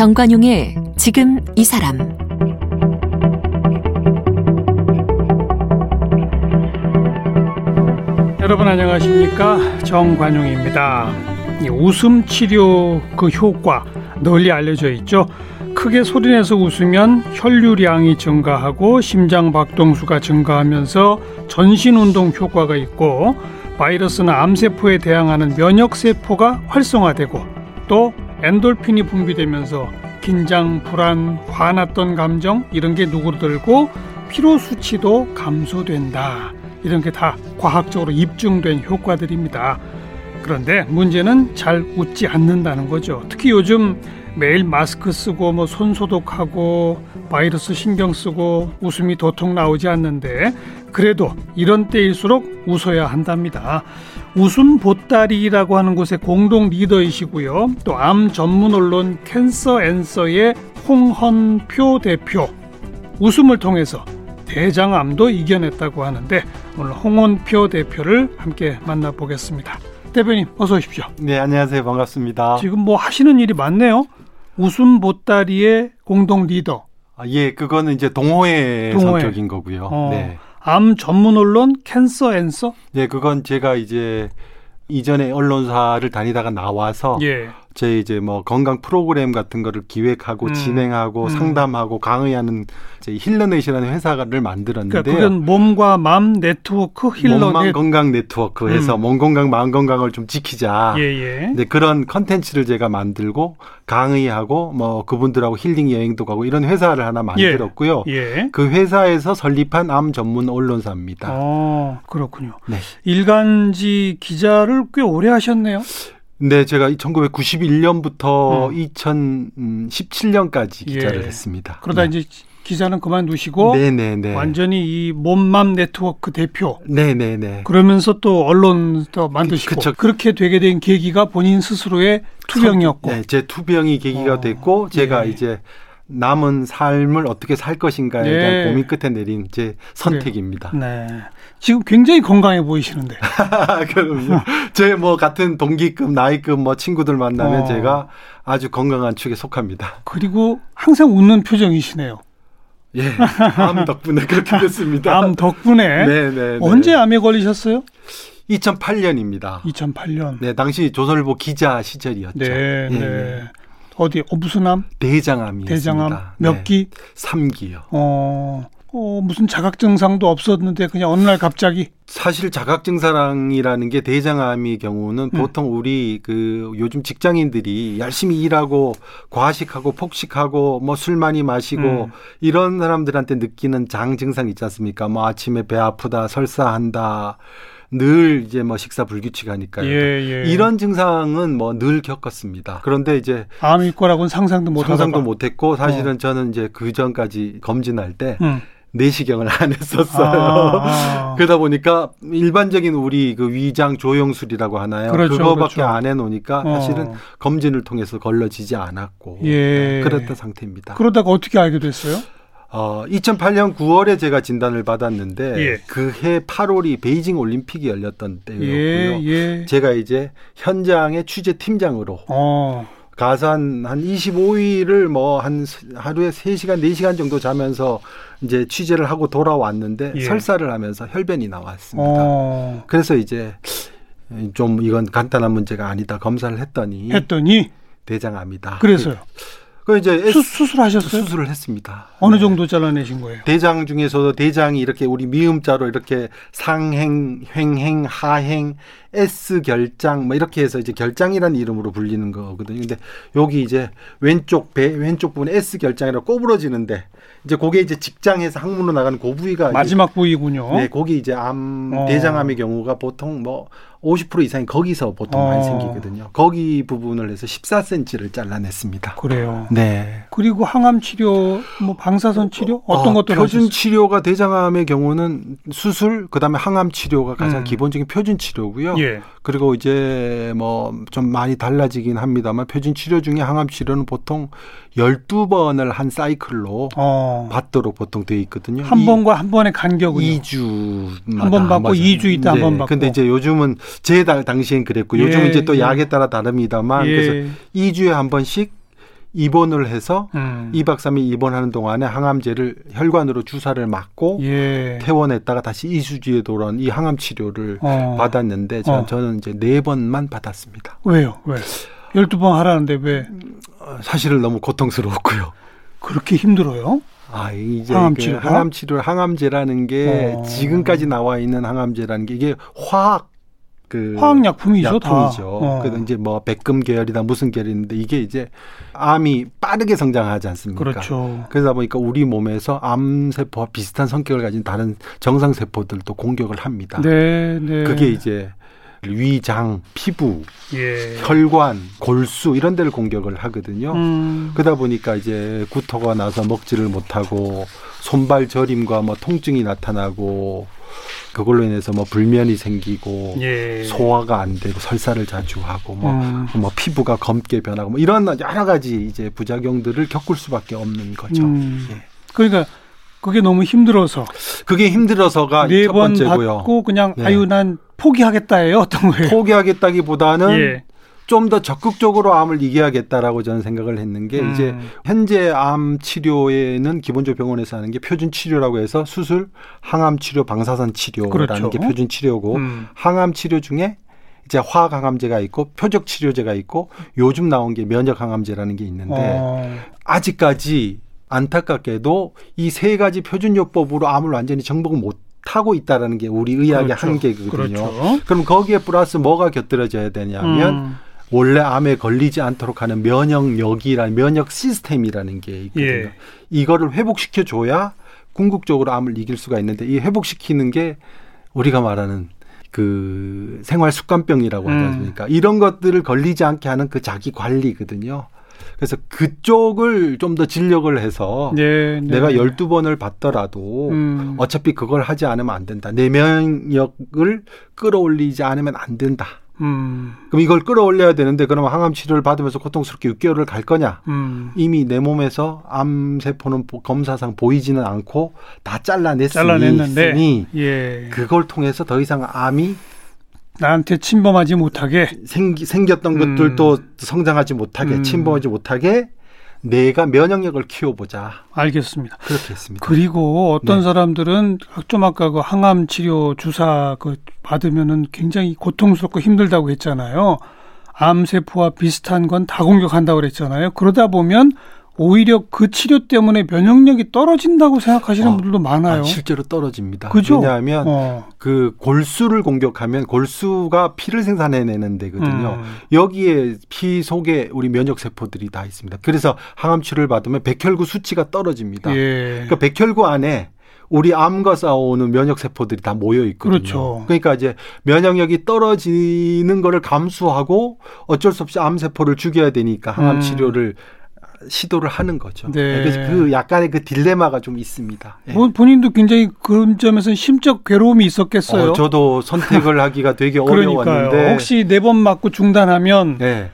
정관용의 지금 이 사람 여러분 안녕하십니까 정관용입니다. 웃음 치료 그 효과 널리 알려져 있죠. 크게 소리내서 웃으면 혈류량이 증가하고 심장 박동수가 증가하면서 전신 운동 효과가 있고 바이러스나 암세포에 대항하는 면역 세포가 활성화되고 또 엔돌핀이 분비되면서 긴장, 불안, 화났던 감정 이런 게 누그러들고 피로 수치도 감소된다. 이런 게 다 과학적으로 입증된 효과들입니다. 그런데 문제는 잘 웃지 않는다는 거죠. 특히 요즘 매일 마스크 쓰고 뭐 손 소독하고 바이러스 신경 쓰고 웃음이 도통 나오지 않는데 그래도 이런 때일수록 웃어야 한답니다. 웃음 보따리라고 하는 곳의 공동 리더이시고요. 또 암 전문 언론 Cancer Answer의 홍헌표 대표. 웃음을 통해서 대장암도 이겨냈다고 하는데 오늘 홍헌표 대표를 함께 만나보겠습니다. 대표님 어서 오십시오. 네 안녕하세요 반갑습니다. 지금 뭐 하시는 일이 많네요. 웃음 보따리의 공동 리더. 아, 예 그거는 이제 동호회, 동호회. 성격인 거고요. 어, 네. 암 전문 언론 Cancer Answer? 네 그건 제가 이제 이전에 언론사를 다니다가 나와서 예. 제 이제 뭐 건강 프로그램 같은 거를 기획하고 음. 진행하고 음. 상담하고 강의하는 제 힐러넷이라는 회사를 만들었는데 그러니까 그건 몸과 마음 네트워크 힐러넷 몸맘 건강 네트워크 해서 음. 몸 건강 마음 건강을 좀 지키자. 예, 예. 네, 그런 컨텐츠를 제가 만들고 강의하고 뭐 그분들하고 힐링 여행도 가고 이런 회사를 하나 만들었고요. 예. 예. 그 회사에서 설립한 암 전문 언론사입니다. 어, 그렇군요. 네. 일간지 기자를 꽤 오래 하셨네요. 네, 제가 1991년부터 음. 2017년까지 기자를 예. 했습니다. 그러다 네. 이제 기자는 그만두시고 네네네. 완전히 이 몸맘 네트워크 대표. 네네네. 그러면서 또 언론도 만드시고 그, 그렇게 되게 된 계기가 본인 스스로의 투병이었고. 네, 제 투병이 계기가 어. 됐고 제가 예. 이제 남은 삶을 어떻게 살 것인가에 네. 대한 고민 끝에 내린 제 선택입니다. 네. 지금 굉장히 건강해 보이시는데. 그럼요. 제 뭐 같은 동기급, 나이급 뭐 친구들 만나면 어. 제가 아주 건강한 축에 속합니다. 그리고 항상 웃는 표정이시네요. 예, 암 덕분에 그렇게 됐습니다. 암 덕분에. 네, 네, 네. 언제 암에 걸리셨어요? 2008년입니다. 2008년. 네, 당시 조선일보 기자 시절이었죠. 네, 예, 네. 예. 어디 어 무슨 암? 대장암이 대장암 몇 네. 기? 3기요. 어. 어, 무슨 자각 증상도 없었는데 그냥 어느 날 갑자기 사실 자각 증상이라는 게 대장암의 경우는 음. 보통 우리 그 요즘 직장인들이 열심히 일하고 과식하고 폭식하고 뭐 술 많이 마시고 음. 이런 사람들한테 느끼는 장 증상 있지 않습니까? 뭐 아침에 배 아프다, 설사한다. 늘 이제 뭐 식사 불규칙하니까요. 예, 예. 이런 증상은 뭐 늘 겪었습니다. 그런데 이제 암일 거라고는 상상도 못 상상도 못 했고 사실은 어. 저는 이제 그 전까지 검진할 때 음. 내시경을 안 했었어요. 아, 아. 그러다 보니까 일반적인 우리 그 위장 조영술이라고 하나요? 그렇죠, 그거밖에 그렇죠. 안 해놓으니까 어. 사실은 검진을 통해서 걸러지지 않았고 예. 네, 그랬던 상태입니다. 그러다가 어떻게 알게 됐어요? 어, 2008년 9월에 제가 진단을 받았는데 예. 그해 8월이 베이징 올림픽이 열렸던 때였고요. 예, 예. 제가 이제 현장의 취재 팀장으로 어. 가서 한, 한 25일을 뭐 한 하루에 3시간, 4시간 정도 자면서 이제 취재를 하고 돌아왔는데 예. 설사를 하면서 혈변이 나왔습니다. 어. 그래서 이제 좀 이건 간단한 문제가 아니다 검사를 했더니 했더니 대장암이다. 그래서요. 그 이제 수, 수술하셨어요? 수술을 했습니다. 어느 네. 정도 잘라내신 거예요? 대장 중에서도 대장이 이렇게 우리 미음자로 이렇게 상행, 횡행, 하행, S 결장 뭐 이렇게 해서 이제 결장이라는 이름으로 불리는 거거든요. 근데 여기 이제 왼쪽 배 왼쪽 부분에 S 결장이라고 꼬부러지는데 이제 그게 이제 직장에서 항문으로 나가는 그 부위가 마지막 부위군요. 네, 거기 이제 암 어. 대장암의 경우가 보통 뭐 50% 이상이 거기서 보통 어. 많이 생기거든요. 거기 부분을 해서 14cm를 잘라냈습니다. 그래요. 네. 그리고 항암 치료, 뭐 방사선 치료 어떤 어, 것들 표준 하셨어요? 치료가 대장암의 경우는 수술, 그다음에 항암 치료가 가장 음. 기본적인 표준 치료고요. 예. 그리고 이제 뭐 좀 많이 달라지긴 합니다만 표준 치료 중에 항암 치료는 보통 12번을 한 사이클로 어. 받도록 보통 돼 있거든요. 한 번과 한 번의 간격은 2주 한 번 받고 2주 있다 네. 한번 받고. 근데 이제 요즘은 제 당시엔 그랬고 예. 요즘은 이제 또 예. 약에 따라 다릅니다만 예. 그래서 2주에 한 번씩 입원을 해서 음. 2박 3일 입원하는 동안에 항암제를 혈관으로 주사를 맞고 예. 퇴원했다가 다시 이수지에 돌아온 이 항암 치료를 어. 받았는데 저, 어. 저는 이제 네 번만 받았습니다. 왜요? 왜? 12번 하라는데 왜? 사실은 너무 고통스러웠고요. 그렇게 힘들어요? 아, 이제 항암 치료, 그 항암 치료, 항암제라는 게 어. 지금까지 나와 있는 항암제라는 게 이게 화학 그 화학약품이죠, 약품이죠. 어. 그래서 이제 뭐 백금 계열이다 무슨 계열인데 이게 이제 암이 빠르게 성장하지 않습니까? 그렇죠. 그러다 보니까 우리 몸에서 암 세포와 비슷한 성격을 가진 다른 정상 세포들도 공격을 합니다. 네, 네. 그게 이제 위장, 피부, 예. 혈관, 골수 이런 데를 공격을 하거든요. 음. 그러다 보니까 이제 구토가 나서 먹지를 못하고 손발 저림과 뭐 통증이 나타나고 그걸로 인해서 뭐 불면이 생기고 예. 소화가 안 되고 설사를 자주 하고 뭐, 음. 뭐 피부가 검게 변하고 뭐 이런 여러 가지 이제 부작용들을 겪을 수밖에 없는 거죠. 음. 예. 그러니까 그게 너무 힘들어서 그게 힘들어서가 네 첫 번째고요. 받고 그냥 네. 아유 난 포기하겠다예요 어떤 거예요? 포기하겠다기보다는 예. 좀 더 적극적으로 암을 이겨야겠다라고 저는 생각을 했는 게 음. 이제 현재 암 치료에는 기본적으로 병원에서 하는 게 표준 치료라고 해서 수술, 항암 치료, 방사선 치료라는 그렇죠. 게 표준 치료고 음. 항암 치료 중에 이제 화학 항암제가 있고 표적 치료제가 있고 요즘 나온 게 면역 항암제라는 게 있는데 어. 아직까지 안타깝게도 이 세 가지 표준 요법으로 암을 완전히 정복을 못 하고 있다라는 게 우리 의학의 그렇죠. 한계거든요. 그렇죠. 그럼 거기에 플러스 뭐가 곁들여져야 되냐면 음. 원래 암에 걸리지 않도록 하는 면역력이라는 면역 시스템이라는 게 있거든요. 예. 이거를 회복시켜 줘야 궁극적으로 암을 이길 수가 있는데 이 회복시키는 게 우리가 말하는 그 생활 습관병이라고 하지 음. 않습니까? 음. 이런 것들을 걸리지 않게 하는 그 자기 관리거든요. 그래서 그쪽을 좀 더 진력을 해서 네, 네. 내가 열두 번을 받더라도 음. 어차피 그걸 하지 않으면 안 된다. 내 면역을 끌어올리지 않으면 안 된다. 음. 그럼 이걸 끌어올려야 되는데 그러면 항암 치료를 받으면서 고통스럽게 6개월을 갈 거냐? 음. 이미 내 몸에서 암 세포는 검사상 보이지는 않고 다 잘라냈으니 예. 그걸 통해서 더 이상 암이 나한테 침범하지 못하게 생기, 생겼던 음. 것들도 성장하지 못하게 음. 침범하지 못하게 내가 면역력을 키워보자. 알겠습니다. 그렇게 했습니다. 그리고 어떤 네. 사람들은 좀 아까 그 항암 치료 주사 그 받으면은 굉장히 고통스럽고 힘들다고 했잖아요. 암세포와 비슷한 건 다 공격한다고 그랬잖아요. 그러다 보면 오히려 그 치료 때문에 면역력이 떨어진다고 생각하시는 어, 분들도 많아요. 아, 실제로 떨어집니다. 그죠? 왜냐하면 어. 그 골수를 공격하면 골수가 피를 생산해내는 데거든요. 음. 여기에 피 속에 우리 면역 세포들이 다 있습니다. 그래서 항암 치료를 받으면 백혈구 수치가 떨어집니다. 예. 그러니까 백혈구 안에 우리 암과 싸우는 면역 세포들이 다 모여 있거든요. 그렇죠. 그러니까 이제 면역력이 떨어지는 거를 감수하고 어쩔 수 없이 암 세포를 죽여야 되니까 항암 음. 치료를 시도를 하는 거죠. 네. 그래서 그 약간의 그 딜레마가 좀 있습니다. 예. 본인도 굉장히 그런 점에서 심적 괴로움이 있었겠어요. 어, 저도 선택을 하기가 되게 어려웠는데 혹시 네 번 맞고 중단하면 네.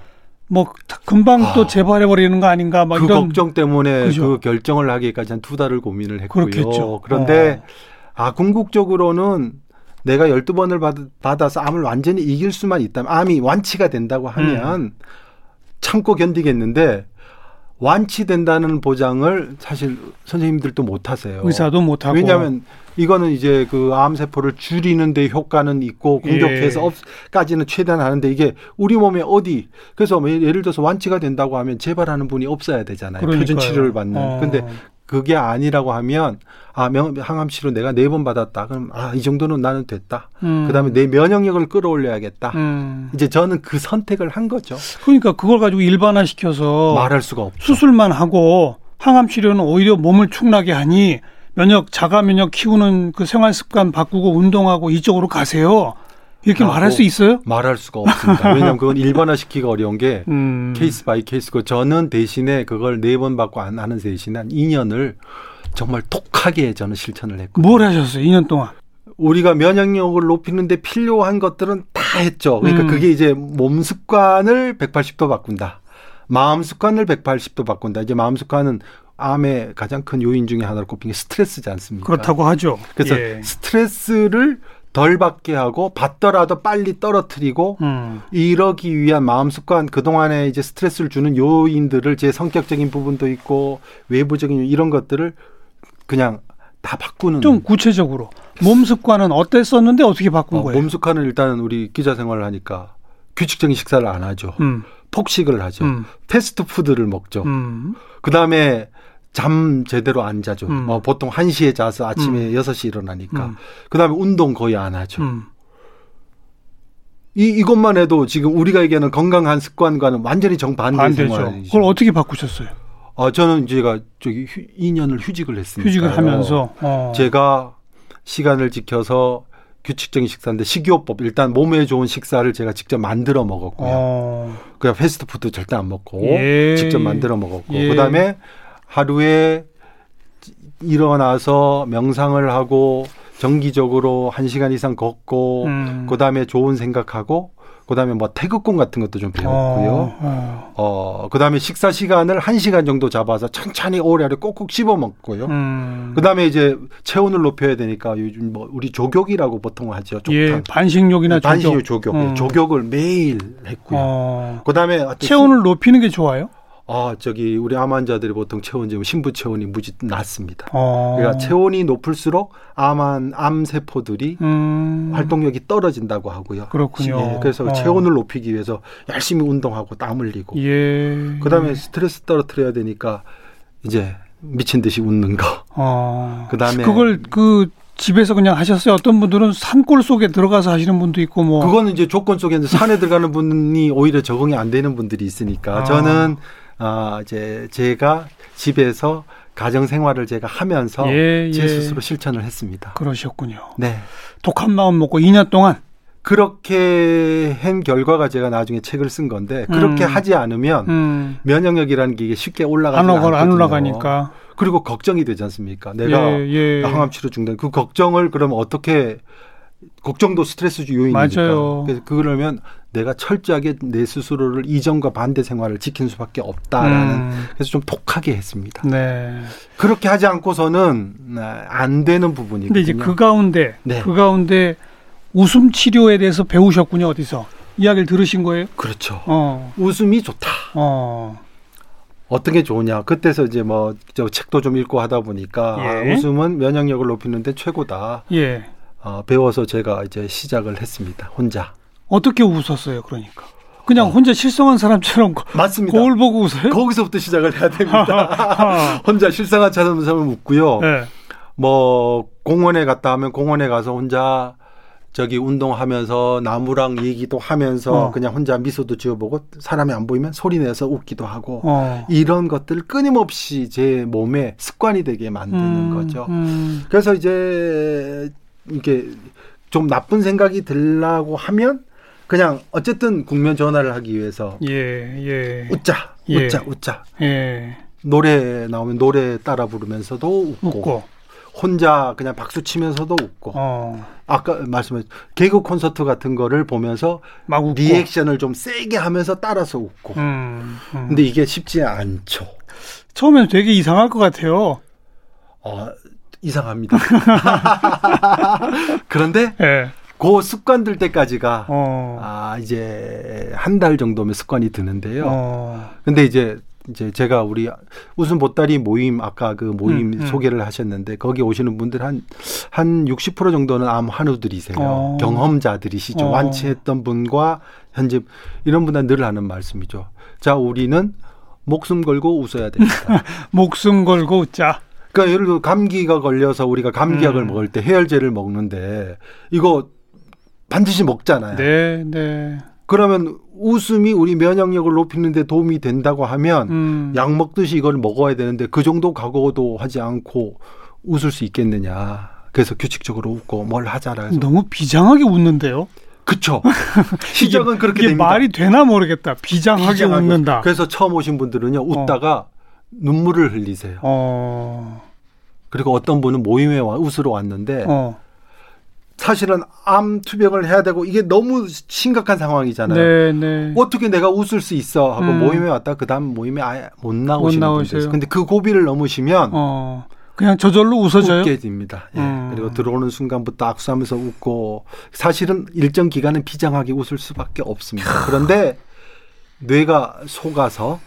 뭐 금방 아, 또 재발해 버리는 거 아닌가 막 그 이런 걱정 때문에 그죠? 그 결정을 하기까지 한 두 달을 고민을 했고요. 그렇겠죠. 그런데 어. 아 궁극적으로는 내가 열두 번을 받아서 암을 완전히 이길 수만 있다면 암이 완치가 된다고 하면 음. 참고 견디겠는데 완치된다는 보장을 사실 선생님들도 못 하세요. 의사도 못 하고. 왜냐하면 이거는 이제 그 암세포를 줄이는데 효과는 있고 공격해서 예. 업까지는 최대한 하는데 이게 우리 몸에 어디 그래서 뭐 예를 들어서 완치가 된다고 하면 재발하는 분이 없어야 되잖아요. 그러니까요. 표준 치료를 받는. 어. 근데 그게 아니라고 하면 아 명, 항암 치료 내가 네 번 받았다. 그럼 아 이 정도는 나는 됐다. 음. 그다음에 내 면역력을 끌어올려야겠다. 음. 이제 저는 그 선택을 한 거죠. 그러니까 그걸 가지고 일반화시켜서 말할 수가 없죠. 수술만 하고 항암 치료는 오히려 몸을 축나게 하니 면역 자가 면역 키우는 그 생활 습관 바꾸고 운동하고 이쪽으로 가세요. 이렇게 말할 수 있어요? 말할 수가 없습니다. 왜냐하면 그건 일반화시키기가 어려운 게 음. case by case고 저는 대신에 그걸 네 번 받고 안 하는 대신에 한 2년을 정말 독하게 저는 실천을 했고. 뭘 하셨어요? 2년 동안? 우리가 면역력을 높이는데 필요한 것들은 다 했죠. 그러니까 음. 그게 이제 몸 습관을 180도 바꾼다. 마음 습관을 180도 바꾼다. 이제 마음 습관은 암의 가장 큰 요인 중에 하나로 꼽힌 게 스트레스지 않습니까? 그렇다고 하죠. 그래서 예. 스트레스를 덜 받게 하고 받더라도 빨리 떨어뜨리고 음. 이러기 위한 마음 습관 그동안에 이제 스트레스를 주는 요인들을 제 성격적인 부분도 있고 외부적인 이런 것들을 그냥 다 바꾸는 좀 구체적으로 몸 습관은 어땠었는데 어떻게 바꾼 어, 거예요? 몸 습관은 일단 우리 기자 생활을 하니까 규칙적인 식사를 안 하죠. 음. 폭식을 하죠. 음. 패스트푸드를 먹죠. 음. 그다음에 잠 제대로 안 자죠. 음. 뭐 보통 1시에 자서 아침에 음. 6시 일어나니까. 음. 그다음에 운동 거의 안 하죠. 음. 이 이것만 해도 지금 우리가 얘기하는 건강한 습관과는 완전히 정반대 생활이죠. 그걸 어떻게 바꾸셨어요? 아 저는 제가 저기 휴, 2년을 휴직을 했습니다. 휴직을 하면서 어. 제가 시간을 지켜서 규칙적인 식사인데 식이요법 일단 몸에 좋은 식사를 제가 직접 만들어 먹었고요. 어. 그냥 패스트푸드 절대 안 먹고 예. 직접 만들어 먹었고 예. 그다음에 하루에 일어나서 명상을 하고 정기적으로 한 시간 이상 걷고 음. 그다음에 좋은 생각하고 그다음에 뭐 태극권 같은 것도 좀 배웠고요. 어, 어. 어 그다음에 식사 시간을 한 시간 정도 잡아서 천천히 오래오래 꼭꼭 씹어 먹고요. 음. 그다음에 이제 체온을 높여야 되니까 요즘 뭐 우리 조격이라고 보통 하죠. 족탕. 예, 반식욕이나 반식욕 조격. 조격. 음. 조격을 매일 했고요. 어. 그다음에 체온을 높이는 게 좋아요? 아, 저기 우리 암 환자들이 보통 체온 지 신부 체온이 무지 낮습니다. 어. 그러니까 체온이 높을수록 암한 암 세포들이 음. 활동력이 떨어진다고 하고요. 그렇군요. 예, 그래서 어. 체온을 높이기 위해서 열심히 운동하고 땀 흘리고. 예. 그다음에 스트레스 떨어뜨려야 되니까 이제 미친 듯이 웃는 거. 어. 그다음에 그걸 그 집에서 그냥 하셨어요. 어떤 분들은 산골 속에 들어가서 하시는 분도 있고 뭐. 그거는 이제 조건 속에 산에 들어가는 분이 오히려 적응이 안 되는 분들이 있으니까 아. 저는 아, 이제 제가 집에서 가정 생활을 제가 하면서 예, 제 예. 스스로 실천을 했습니다. 그러셨군요. 네. 독한 마음 먹고 2년 동안 그렇게 한 결과가 제가 나중에 책을 쓴 건데 그렇게 음. 하지 않으면 음. 면역력이라는 게 쉽게 올라가지 안, 않거든요. 안 올라가니까. 그리고 걱정이 되지 않습니까? 내가 예, 예. 항암 치료 중단 그 걱정을 그러면 어떻게 걱정도 스트레스 요인이니까. 맞아요. 그래서 그러면 내가 철저하게 내 스스로를 이전과 반대 생활을 지킨 수밖에 없다라는 음. 그래서 좀 독하게 했습니다. 네. 그렇게 하지 않고서는 네, 안 되는 부분이거든요. 근데 이제 그 가운데 네. 그 가운데 웃음 치료에 대해서 배우셨군요. 어디서 이야기를 들으신 거예요? 그렇죠. 어. 웃음이 좋다. 어. 어떤 게 좋으냐. 그때서 이제 뭐저 책도 좀 읽고 하다 보니까 예. 아, 웃음은 면역력을 높이는데 최고다. 예. 어, 배워서 제가 이제 시작을 했습니다. 혼자. 어떻게 웃었어요? 그러니까. 그냥 어. 혼자 실성한 사람처럼 맞습니다. 거울 보고 웃어요? 거기서부터 시작을 해야 됩니다. 혼자 실성한 사람처럼 웃고요. 네. 뭐 공원에 갔다 하면 공원에 가서 혼자 저기 운동하면서 나무랑 얘기도 하면서 어. 그냥 혼자 미소도 지어보고 사람이 안 보이면 소리 내서 웃기도 하고 어. 이런 것들 끊임없이 제 몸에 습관이 되게 만드는 음, 거죠. 음. 그래서 이제 이게 좀 나쁜 생각이 들라고 하면 그냥 어쨌든 국면 전환을 하기 위해서 예, 예. 웃자, 예. 웃자, 웃자. 예. 노래 나오면 노래 따라 부르면서도 웃고, 웃고. 혼자 그냥 박수 치면서도 웃고. 어. 아까 말씀하신 개그 콘서트 같은 거를 보면서 막 웃고. 리액션을 좀 세게 하면서 따라서 웃고. 음, 음. 근데 이게 쉽지 않죠. 처음에는 되게 이상할 것 같아요. 어, 이상합니다. 그런데 네. 그 습관 들 때까지가 어. 아 이제 한 달 정도면 습관이 드는데요. 어. 근데 이제 이제 제가 우리 웃음 보따리 모임 아까 그 모임 음, 음. 소개를 하셨는데 거기 오시는 분들 한 한 60% 정도는 암 환우들이세요. 어. 경험자들이시죠. 어. 완치했던 분과 현재 이런 분은 늘 하는 말씀이죠. 자, 우리는 목숨 걸고 웃어야 됩니다. 목숨 걸고 웃자. 그러니까 예를 들어 감기가 걸려서 우리가 감기약을 음. 먹을 때 해열제를 먹는데 이거 반드시 먹잖아요. 네, 네. 그러면 웃음이 우리 면역력을 높이는 데 도움이 된다고 하면 음. 약 먹듯이 이걸 먹어야 되는데 그 정도 각오도 하지 않고 웃을 수 있겠느냐. 그래서 규칙적으로 웃고 뭘 하자라 해서 너무 비장하게 웃는데요. 그쵸. 시작은 그렇게 이게 됩니다. 말이 되나 모르겠다. 비장하게, 비장하게, 웃는다. 그래서 처음 오신 분들은요, 웃다가 어. 눈물을 흘리세요. 어. 그리고 어떤 분은 모임에 와, 웃으러 왔는데 어. 사실은 암 투병을 해야 되고 이게 너무 심각한 상황이잖아요. 네, 네. 어떻게 내가 웃을 수 있어 하고 음. 모임에 왔다 그다음 모임에 아예 못 나오시는 분들. 근데 그 고비를 넘으시면 어. 그냥 저절로 웃어져요. 웃게 됩니다. 예. 음. 그리고 들어오는 순간부터 악수하면서 웃고 사실은 일정 기간은 비장하게 웃을 수밖에 없습니다. 그런데 뇌가 속아서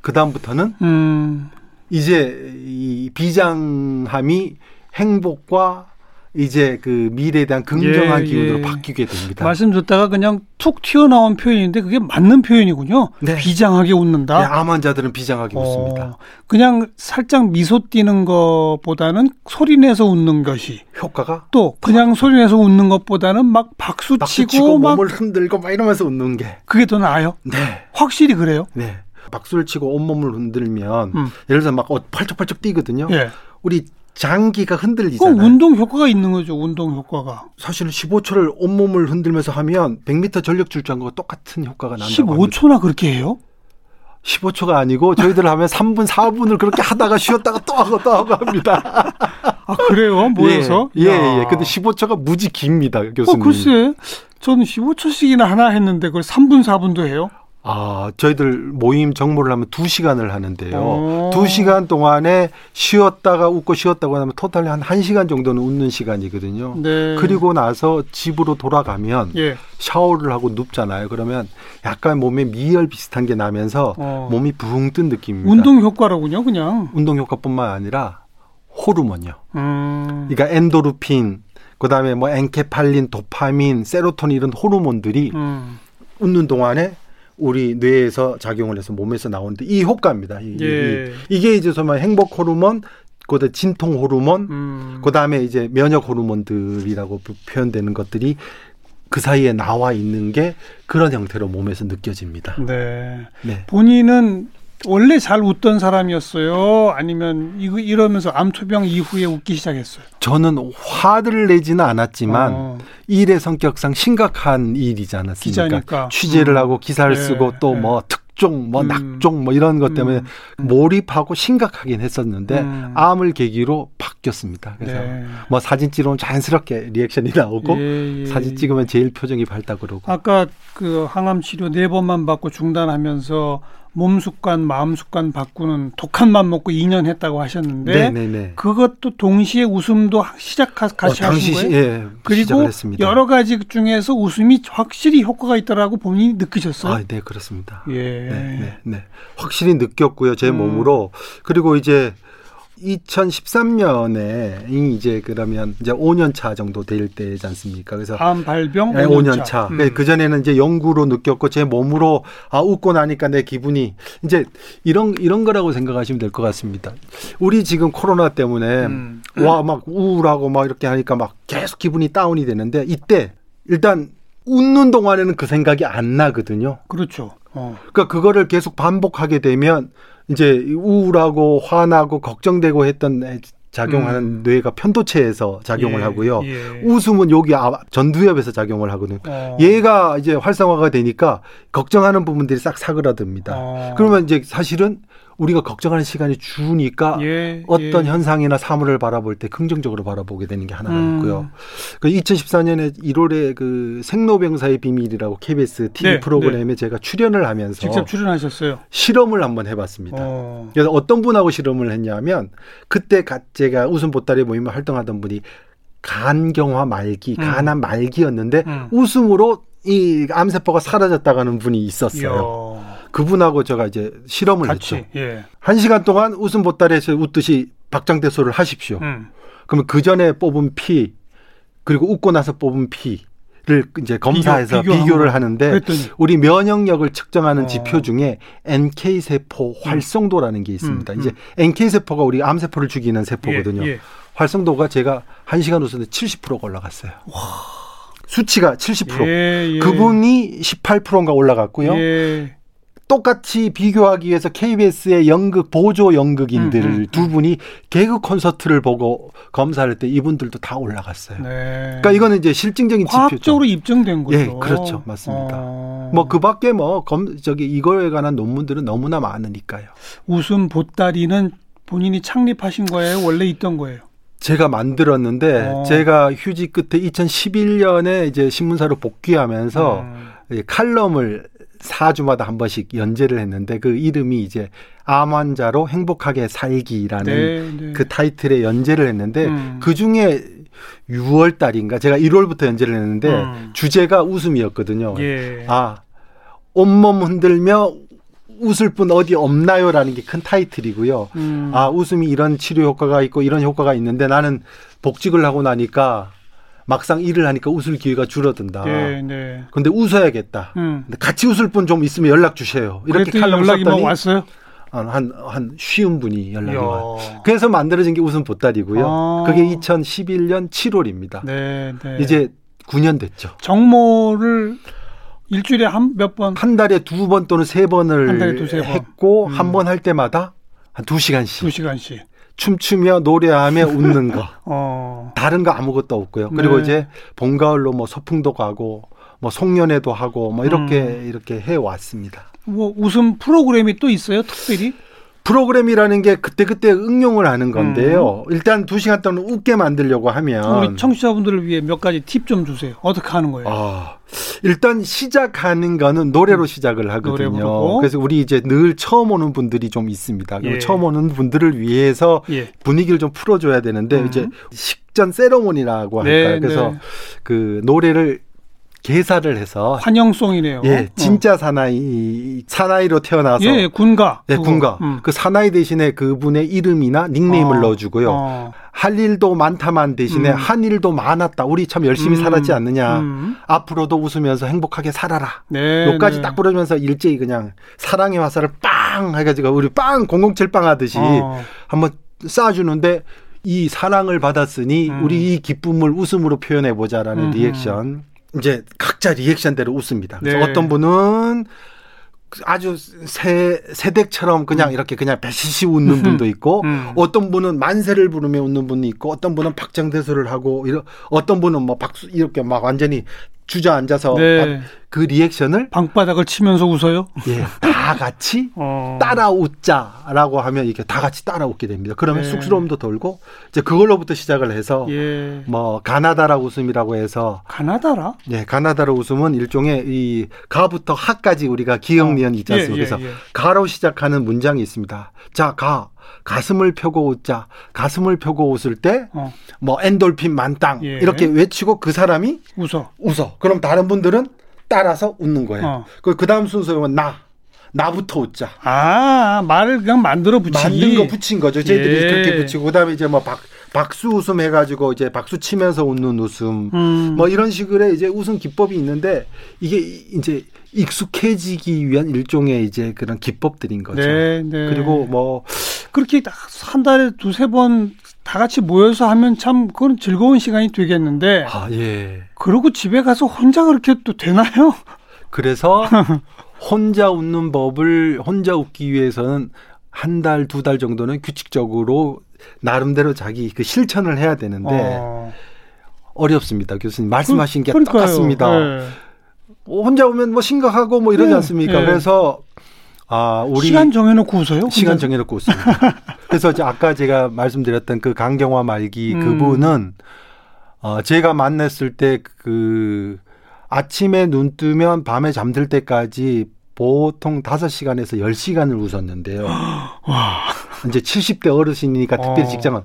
그 다음부터는 음. 이제 이 비장함이 행복과 이제 그 미래에 대한 긍정한 예, 기운으로 예. 바뀌게 됩니다. 말씀 듣다가 그냥 툭 튀어나온 표현인데 그게 맞는 표현이군요. 네. 비장하게 웃는다. 네, 암 환자들은 비장하게 어, 웃습니다. 그냥 살짝 미소 띄는 것보다는 소리 내서 웃는 것이 효과가 또 그냥 소리 내서 웃는 것보다는 막 박수, 박수 치고, 막 몸을 흔들고 막 이러면서 웃는 게 그게 더 나아요? 네. 확실히 그래요? 네. 박수를 치고 온몸을 흔들면 음. 예를 들어서 막 펄쩍펄쩍 뛰거든요. 예. 우리 장기가 흔들리잖아요. 그 운동 효과가 있는 거죠. 운동 효과가. 사실은 15초를 온몸을 흔들면서 하면 100m 전력 질주한거 똑같은 효과가 난다고 15초나 합니다. 그렇게 해요? 15초가 아니고 저희들 하면 3분, 4분을 그렇게 하다가 쉬었다가 또 하고 또 하고 합니다. 아, 그래요? 모여서? 예, 예, 예. 근데 15초가 무지 깁니다, 교수님. 어, 글쎄. 저는 15초씩이나 하나 했는데 그걸 3분, 4분도 해요? 아, 저희들 모임 정모를 하면 두시간을 하는데요. 오. 2시간 동안에 쉬었다가 웃고 쉬었다고 하면 토탈리 한 1시간 정도는 웃는 시간이거든요. 네. 그리고 나서 집으로 돌아가면 예. 샤워를 하고 눕잖아요. 그러면 약간 몸에 미열 비슷한 게 나면서 어. 몸이 붕 뜬 느낌입니다. 운동 효과로군요, 그냥. 운동 효과뿐만 아니라 호르몬이요. 음. 그러니까 엔도르핀, 그다음에 뭐 엔케팔린, 도파민, 세로토닌 이런 호르몬들이 음. 웃는 동안에 우리 뇌에서 작용을 해서 몸에서 나오는데 이 효과입니다. 이, 예. 이, 게 이제 정말 행복 호르몬, 그다음 진통 호르몬, 음. 그다음에 이제 면역 호르몬들이라고 표현되는 것들이 그 사이에 나와 있는 게 그런 형태로 몸에서 느껴집니다. 네. 네. 본인은 원래 잘 웃던 사람이었어요? 아니면 이러면서 암투병 이후에 웃기 시작했어요? 저는 화를 내지는 않았지만 어. 일의 성격상 심각한 일이지 않았습니까? 기자니까. 취재를 음. 하고 기사를 네. 쓰고 또뭐 네. 특종, 뭐 음. 낙종 뭐 이런 것 때문에 음. 몰입하고 심각하긴 했었는데 음. 암을 계기로 바뀌었습니다. 그래서 네. 뭐 사진 찍으면 자연스럽게 리액션이 나오고 예, 예. 사진 찍으면 제일 표정이 밝다 그러고. 아까 그 항암 치료 네 번만 받고 중단하면서 몸 습관, 마음 습관 바꾸는 독한 맘 먹고 2년 했다고 하셨는데 네네네. 네, 네. 그것도 동시에 웃음도 시작 같이 어, 하신 거예요. 예, 그리고 여러 가지 중에서 웃음이 확실히 효과가 있다라고 본인이 느끼셨어요. 아, 네 그렇습니다. 예, 네, 네, 네. 확실히 느꼈고요 제 음. 몸으로 그리고 이제 2013년에 이제 그러면 이제 5년 차 정도 될 때지 않습니까? 그래서 암 발병 네, 5년 차. 음. 네, 그 전에는 이제 연구로 느꼈고 제 몸으로 아 웃고 나니까 내 기분이 이제 이런 이런 거라고 생각하시면 될 것 같습니다. 우리 지금 코로나 때문에 음. 와막 우울하고 막 이렇게 하니까 막 계속 기분이 다운이 되는데 이때 일단 웃는 동안에는 그 생각이 안 나거든요. 그렇죠. 어. 그러니까 그거를 계속 반복하게 되면 이제 우울하고 화나고 걱정되고 했던 작용하는 음. 뇌가 편도체에서 작용을 예, 하고요. 예. 웃음은 여기 아, 전두엽에서 작용을 하거든요. 어. 얘가 이제 활성화가 되니까 걱정하는 부분들이 싹 사그라듭니다. 어. 그러면 이제 사실은 우리가 걱정하는 시간이 주니까 예, 어떤 예. 현상이나 사물을 바라볼 때 긍정적으로 바라보게 되는 게 하나가 음. 있고요. 그 2014년에 1월에 그 생로병사의 비밀이라고 KBS TV 네, 프로그램에 네. 제가 출연을 하면서 직접 출연하셨어요. 실험을 한번 해봤습니다. 어. 그래서 어떤 분하고 실험을 했냐면 그때 제가 웃음 보따리 모임을 활동하던 분이 간경화 말기, 음. 간암 말기였는데 음. 웃음으로 이 암세포가 사라졌다가는 분이 있었어요. 이야. 그분하고 제가 이제 실험을 같이, 했죠. 예. 한 시간 동안 웃음 보따리에서 웃듯이 박장대소를 하십시오. 음. 그러면 그 전에 뽑은 피 그리고 웃고 나서 뽑은 피를 이제 검사해서 비교, 를 하는데 그랬더니. 우리 면역력을 측정하는 어. 지표 중에 NK 세포 활성도라는 게 있습니다. 음, 이제 음. NK 세포가 우리 암 세포를 죽이는 세포거든요. 예, 예. 활성도가 제가 한 시간 웃었는데 70%가 올라갔어요. 와. 수치가 70%. 예, 예. 그분이 18%인가 올라갔고요. 예. 똑같이 비교하기 위해서 KBS의 연극 보조 연극인들 음, 음, 두 음. 분이 개그 콘서트를 보고 검사할 때 이분들도 다 올라갔어요. 네. 그러니까 이거는 이제 실증적인 지표죠. 과학적으로 입증된 거죠. 예, 그렇죠, 맞습니다. 어... 뭐 그 밖에 뭐 검 저기 이거에 관한 논문들은 너무나 많으니까요. 웃음 보따리는 본인이 창립하신 거예요? 원래 있던 거예요? 제가 만들었는데 어. 제가 휴지 끝에 2011년에 이제 신문사로 복귀하면서 음. 칼럼을 4주마다 한 번씩 연재를 했는데 그 이름이 이제 암 환자로 행복하게 살기라는 네, 네. 그 타이틀의 연재를 했는데 음. 그 중에 6월 달인가 제가 1월부터 연재를 했는데 음. 주제가 웃음이었거든요. 예. 아 온몸 흔들며 웃을 분 어디 없나요라는 게 큰 타이틀이고요. 음. 아 웃음이 이런 치료 효과가 있고 이런 효과가 있는데 나는 복직을 하고 나니까 막상 일을 하니까 웃을 기회가 줄어든다. 네, 네. 근데 웃어야겠다. 음. 근데 같이 웃을 분 좀 있으면 연락 주세요. 이렇게 칼럼 연락이 막 왔어요? 한, 한 쉬운 분이 연락이 와요. 그래서 만들어진 게 웃음 보따리고요. 아. 그게 2011년 7월입니다. 네, 네. 이제 9년 됐죠. 정모를 일주일에 한 몇 번? 한 달에 두 번 또는 세 번을 한 달에 두세 번. 했고 음. 한번 할 때마다 한 두 시간씩. 두 시간씩. 춤추며 노래하며 웃는 거. 어. 다른 거 아무것도 없고요. 그리고 네. 이제 봄 가을로 뭐 소풍도 가고 뭐 송년회도 하고 뭐 이렇게 음. 이렇게 해 왔습니다. 뭐 웃음 프로그램이 또 있어요, 특별히? 프로그램이라는 게 그때그때 응용을 하는 건데요. 음. 일단 두 시간 동안 웃게 만들려고 하면 우리 청취자분들을 위해 몇 가지 팁 좀 주세요. 어떻게 하는 거예요? 아, 일단 시작하는 거는 노래로 음. 시작을 하거든요. 노래 그래서 우리 이제 늘 처음 오는 분들이 좀 있습니다. 예. 처음 오는 분들을 위해서 예. 분위기를 좀 풀어줘야 되는데 음. 이제 식전 세러모니라고 네, 할까요? 네, 그래서 네. 그 노래를 개사를 해서 환영송이네요. 예, 진짜 사나이 사나이로 태어나서 예, 군가. 예, 군가. 음. 그 사나이 대신에 그분의 이름이나 닉네임을 어. 넣어주고요. 어. 할 일도 많다만 대신에 음. 한 일도 많았다. 우리 참 열심히 음. 살았지 않느냐. 음. 앞으로도 웃으면서 행복하게 살아라. 네, 요까지 네. 딱 부르면서 일제히 그냥 사랑의 화살을 빵 해가지고 우리 빵 007빵 하듯이 어. 한번 쏴주는데 이 사랑을 받았으니 음. 우리 이 기쁨을 웃음으로 표현해 보자라는 음. 리액션. 이제 각자 리액션대로 웃습니다. 그래서 네. 어떤 분은 아주 새, 새댁처럼 그냥 음. 이렇게 그냥 배시시 웃는 분도 있고 음. 어떤 분은 만세를 부르며 웃는 분이 있고 어떤 분은 박장대소를 하고 이런 어떤 분은 뭐 박수 이렇게 막 완전히 주저앉아서 네. 그 리액션을 방바닥을 치면서 웃어요? 예, 다 같이 어. 따라 웃자라고 하면 이렇게 다 같이 따라 웃게 됩니다. 그러면 네. 쑥스러움도 돌고 이제 그걸로부터 시작을 해서 예. 뭐 가나다라 웃음이라고 해서 가나다라? 예, 가나다라 웃음은 일종의 이 가부터 하까지 우리가 기억 니은 있지 어. 예, 않습니까? 예, 그래서 예. 가로 시작하는 문장이 있습니다. 자, 가 가슴을 펴고 웃자. 가슴을 펴고 웃을 때뭐 어. 뭐 엔돌핀 만땅 예. 이렇게 외치고 그 사람이 웃어. 웃어. 그럼 다른 분들은 따라서 웃는 거예요. 어. 그, 그 다음 순서는 나. 나부터 웃자. 아, 말을 그냥 만들어 붙이기. 만든 거 붙인 거죠. 저희들이 예. 그렇게 붙이고, 그 다음에 이제 뭐 박, 박수 웃음 해가지고 이제 박수 치면서 웃는 웃음. 음. 뭐 이런 식으로 이제 웃음 기법이 있는데 이게 이제 익숙해지기 위한 일종의 이제 그런 기법들인 거죠. 네, 네. 그리고 뭐 그렇게 한 달에 두세 번 다 같이 모여서 하면 참 그건 즐거운 시간이 되겠는데. 아, 예. 그러고 집에 가서 혼자 그렇게 또 되나요? 그래서 혼자 웃는 법을 혼자 웃기 위해서는 한 달, 두 달 정도는 규칙적으로 나름대로 자기 그 실천을 해야 되는데 어. 렵습니다 교수님. 말씀하신 그, 게 똑같습니다. 네. 혼자 오면 뭐 심각하고 뭐 이러지 네. 않습니까? 네. 그래서 아, 우리 시간 정해놓고 웃어요? 시간 정해놓고 웃습니다. 그래서 아까 제가 말씀드렸던 그 강경화 말기 음. 그분은 어, 제가 만났을 때 그 아침에 눈 뜨면 밤에 잠들 때까지 보통 5시간에서 10시간을 웃었는데요. 와. 이제 70대 어르신이니까 특별히 어. 직장은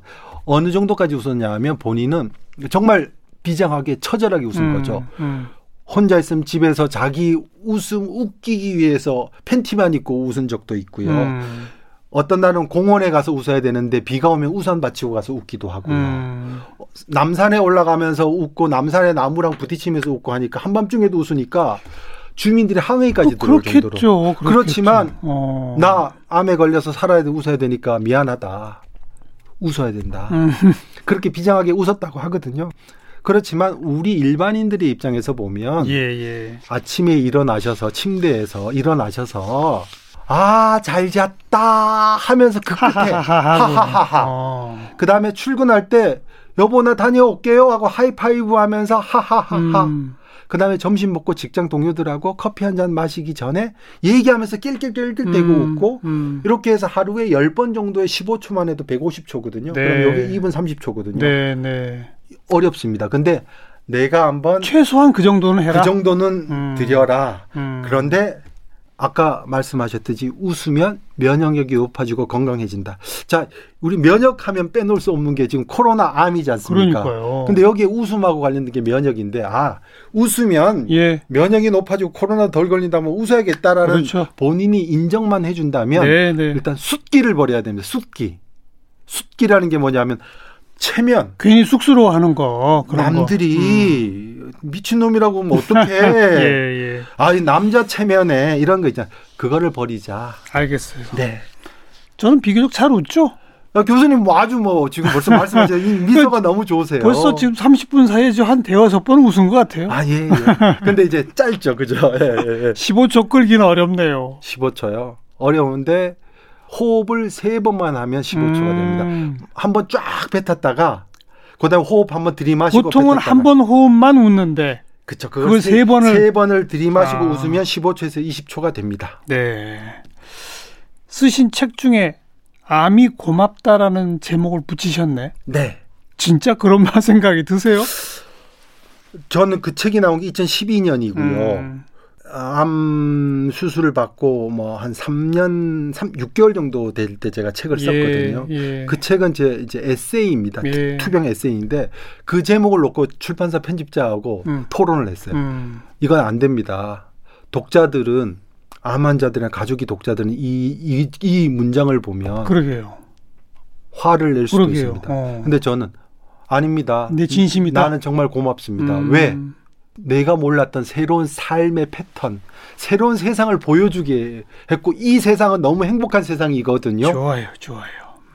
어느 정도까지 웃었냐 하면 본인은 정말 비장하게 처절하게 웃은 음, 거죠. 음. 혼자 있으면 집에서 자기 웃음 웃기기 위해서 팬티만 입고 웃은 적도 있고요. 음. 어떤 날은 공원에 가서 웃어야 되는데 비가 오면 우산 받치고 가서 웃기도 하고요. 음. 남산에 올라가면서 웃고 남산에 나무랑 부딪히면서 웃고 하니까 한밤중에도 웃으니까 주민들이 항의까지 어, 들어올 정도로. 그렇겠죠. 그렇지만 어. 나 암에 걸려서 살아야 돼 웃어야 되니까 미안하다. 웃어야 된다. 음. 그렇게 비장하게 웃었다고 하거든요. 그렇지만 우리 일반인들의 입장에서 보면 예, 예. 아침에 일어나셔서 침대에서 일어나셔서 아, 잘 잤다 하면서 그 끝에 하하하하. 어. 그 다음에 출근할 때 여보 나 다녀올게요 하고 하이파이브 하면서 하하하하. 음. 그 다음에 점심 먹고 직장 동료들하고 커피 한 잔 마시기 전에 얘기하면서 낄낄낄낄 대고 음, 웃고 음. 이렇게 해서 하루에 10번 정도에 15초만 해도 150초거든요. 네. 그럼 여기 2분 30초거든요. 네, 네. 어렵습니다. 근데 내가 한번 최소한 그 정도는 해라. 그 정도는 음. 드려라. 음. 그런데 아까 말씀하셨듯이 웃으면 면역력이 높아지고 건강해진다. 자, 우리 면역하면 빼놓을 수 없는 게 지금 코로나 암이지 않습니까? 그러니까요. 근데 여기에 웃음하고 관련된 게 면역인데 아, 웃으면 예. 면역이 높아지고 코로나 덜 걸린다면 웃어야겠다라는 그렇죠. 본인이 인정만 해 준다면 네, 네. 일단 숫기를 버려야 됩니다. 숫기. 숫기라는 게 뭐냐면 체면. 괜히 쑥스러워하는 거. 남들이 음. 미친 놈이라고 뭐 어떻게? 예, 예. 아이 남자 체면에 이런 거 있잖아. 그거를 버리자. 알겠어요. 네. 저는 비교적 잘 웃죠. 야, 교수님 뭐 아주 뭐 지금 벌써 말씀하신 미소가 너무 좋으세요. 벌써 지금 30분 사이에 한 대여섯 번 웃은 것 같아요. 아, 예, 예. 근데 이제 짧죠. 그죠? 예, 예, 예. 15초 끌기는 어렵네요. 15초요. 어려운데 호흡을 세 번만 하면 15초가 됩니다. 음. 한번 쫙 뱉었다가 그다음에 호흡 한번 들이마시고 보통은 한 번 호흡만 웃는데 그렇죠. 그걸 세, 세 번을 세 번을 들이마시고 아. 웃으면 15초에서 20초가 됩니다. 네. 쓰신 책 중에 암이 고맙다라는 제목을 붙이셨네. 네. 진짜 그런 생각이 드세요? 저는 그 책이 나온 게 2012년이고요. 음. 암 수술을 받고 뭐 한 3년, 3, 6개월 정도 될 때 제가 책을 예, 썼거든요. 예. 그 책은 제 이제 에세이입니다. 예. 투병 에세이인데 그 제목을 놓고 출판사 편집자하고 음. 토론을 했어요. 음. 이건 안 됩니다. 독자들은 암 환자들이나 가족이 독자들은 이, 이, 이 문장을 보면 그러게요. 화를 낼 수도 그러게요. 있습니다. 어. 근데 저는 아닙니다. 내 진심이다. 나는 정말 고맙습니다. 음. 왜? 내가 몰랐던 새로운 삶의 패턴, 새로운 세상을 보여주게 했고 이 세상은 너무 행복한 세상이거든요. 좋아요, 좋아요.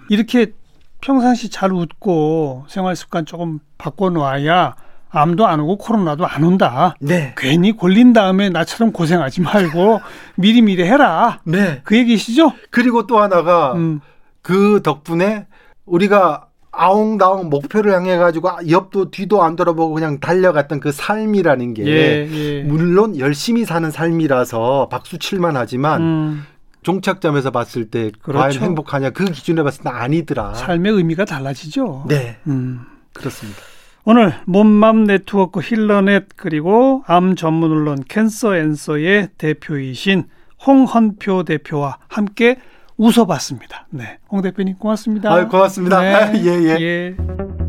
이렇게 평상시 잘 웃고 생활 습관 조금 바꿔놓아야 암도 안 오고 코로나도 안 온다. 네. 괜히 걸린 다음에 나처럼 고생하지 말고 미리미리 해라. 네. 그 얘기시죠? 그리고 또 하나가 음. 그 덕분에 우리가 아웅다웅 목표를 향해 가지고 옆도 뒤도 안 돌아보고 그냥 달려갔던 그 삶이라는 게 예, 예. 물론 열심히 사는 삶이라서 박수 칠만 하지만 음. 종착점에서 봤을 때 그렇죠. 과연 행복하냐 그 기준에 봤을 때 아니더라. 삶의 의미가 달라지죠. 네. 음. 그렇습니다. 오늘 몸맘 네트워크 힐러넷 그리고 암 전문 언론 Cancer Answer의 대표이신 홍헌표 대표와 함께 웃어봤습니다. 네, 홍 대표님 고맙습니다. 아, 고맙습니다. 네. 예, 예. 예.